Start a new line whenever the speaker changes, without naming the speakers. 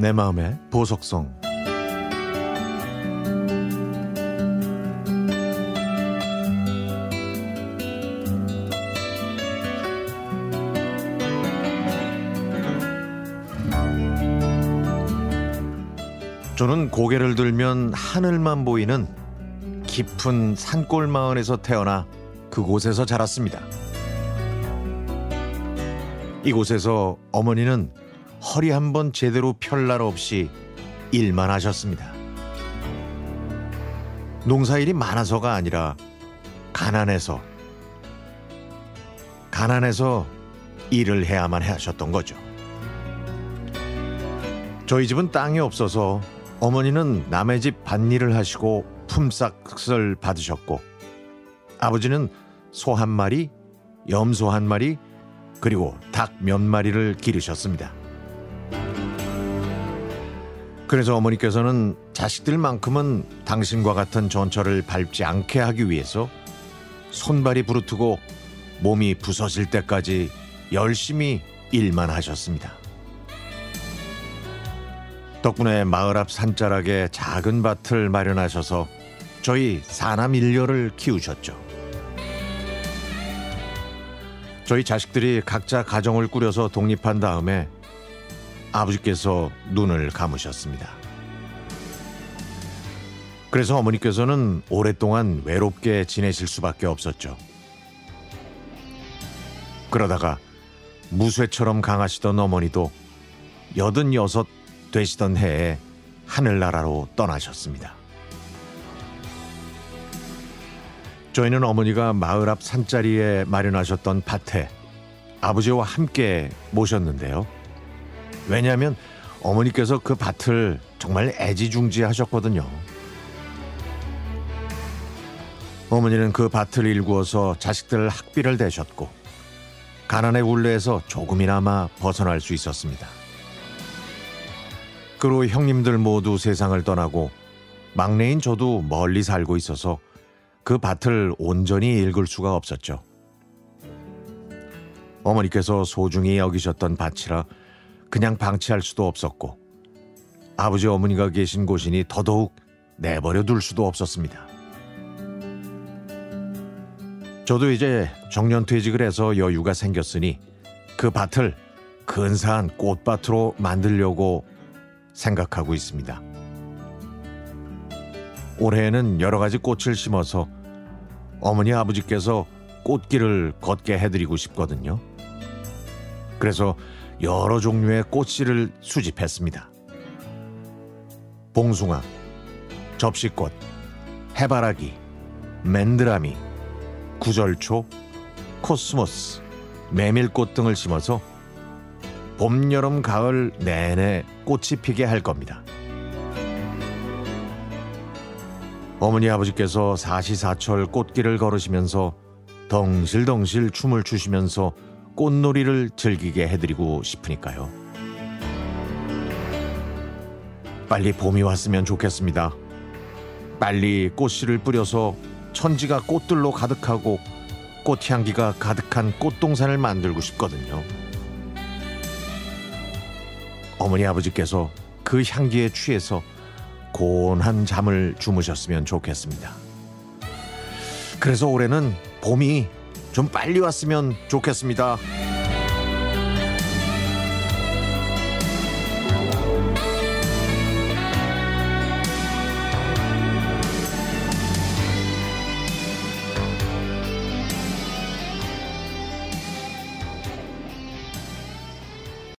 내 마음의 보석성 저는 고개를 들면 하늘만 보이는 깊은 산골 마을에서 태어나 그곳에서 자랐습니다. 이곳에서 어머니는 허리 한 번 제대로 펼 날 없이 일만 하셨습니다. 농사일이 많아서가 아니라 가난해서 가난해서 일을 해야만 하셨던 거죠. 저희 집은 땅이 없어서 어머니는 남의 집 밭일을 하시고 품삯을 받으셨고 아버지는 소 한 마리, 염소 한 마리, 그리고 닭 몇 마리를 기르셨습니다. 그래서 어머니께서는 자식들만큼은 당신과 같은 전철을 밟지 않게 하기 위해서 손발이 부르트고 몸이 부서질 때까지 열심히 일만 하셨습니다. 덕분에 마을 앞 산자락에 작은 밭을 마련하셔서 저희 사남 일녀를 키우셨죠. 저희 자식들이 각자 가정을 꾸려서 독립한 다음에 아버지께서 눈을 감으셨습니다. 그래서 어머니께서는 오랫동안 외롭게 지내실 수밖에 없었죠. 그러다가 무쇠처럼 강하시던 어머니도 여든여섯 되시던 해에 하늘나라로 떠나셨습니다. 저희는 어머니가 마을 앞 산자리에 마련하셨던 밭에 아버지와 함께 모셨는데요. 왜냐하면 어머니께서 그 밭을 정말 애지중지하셨거든요. 어머니는 그 밭을 일구어서 자식들 학비를 대셨고 가난의 울레에서 조금이나마 벗어날 수 있었습니다. 그로 형님들 모두 세상을 떠나고 막내인 저도 멀리 살고 있어서 그 밭을 온전히 읽을 수가 없었죠. 어머니께서 소중히 여기셨던 밭이라 그냥 방치할 수도 없었고 아버지 어머니가 계신 곳이니 더더욱 내버려 둘 수도 없었습니다. 저도 이제 정년 퇴직을 해서 여유가 생겼으니 그 밭을 근사한 꽃밭으로 만들려고 생각하고 있습니다. 올해에는 여러 가지 꽃을 심어서 어머니 아버지께서 꽃길을 걷게 해드리고 싶거든요. 그래서 여러 종류의 꽃씨를 수집했습니다. 봉숭아, 접시꽃, 해바라기, 맨드라미, 구절초, 코스모스, 메밀꽃 등을 심어서 봄, 여름, 가을 내내 꽃이 피게 할 겁니다. 어머니 아버지께서 사시사철 꽃길을 걸으시면서 덩실덩실 춤을 추시면서 꽃놀이를 즐기게 해드리고 싶으니까요. 빨리 봄이 왔으면 좋겠습니다. 빨리 꽃씨를 뿌려서 천지가 꽃들로 가득하고 꽃향기가 가득한 꽃동산을 만들고 싶거든요. 어머니 아버지께서 그 향기에 취해서 고운한 잠을 주무셨으면 좋겠습니다. 그래서 올해는 봄이 좀 빨리 왔으면 좋겠습니다.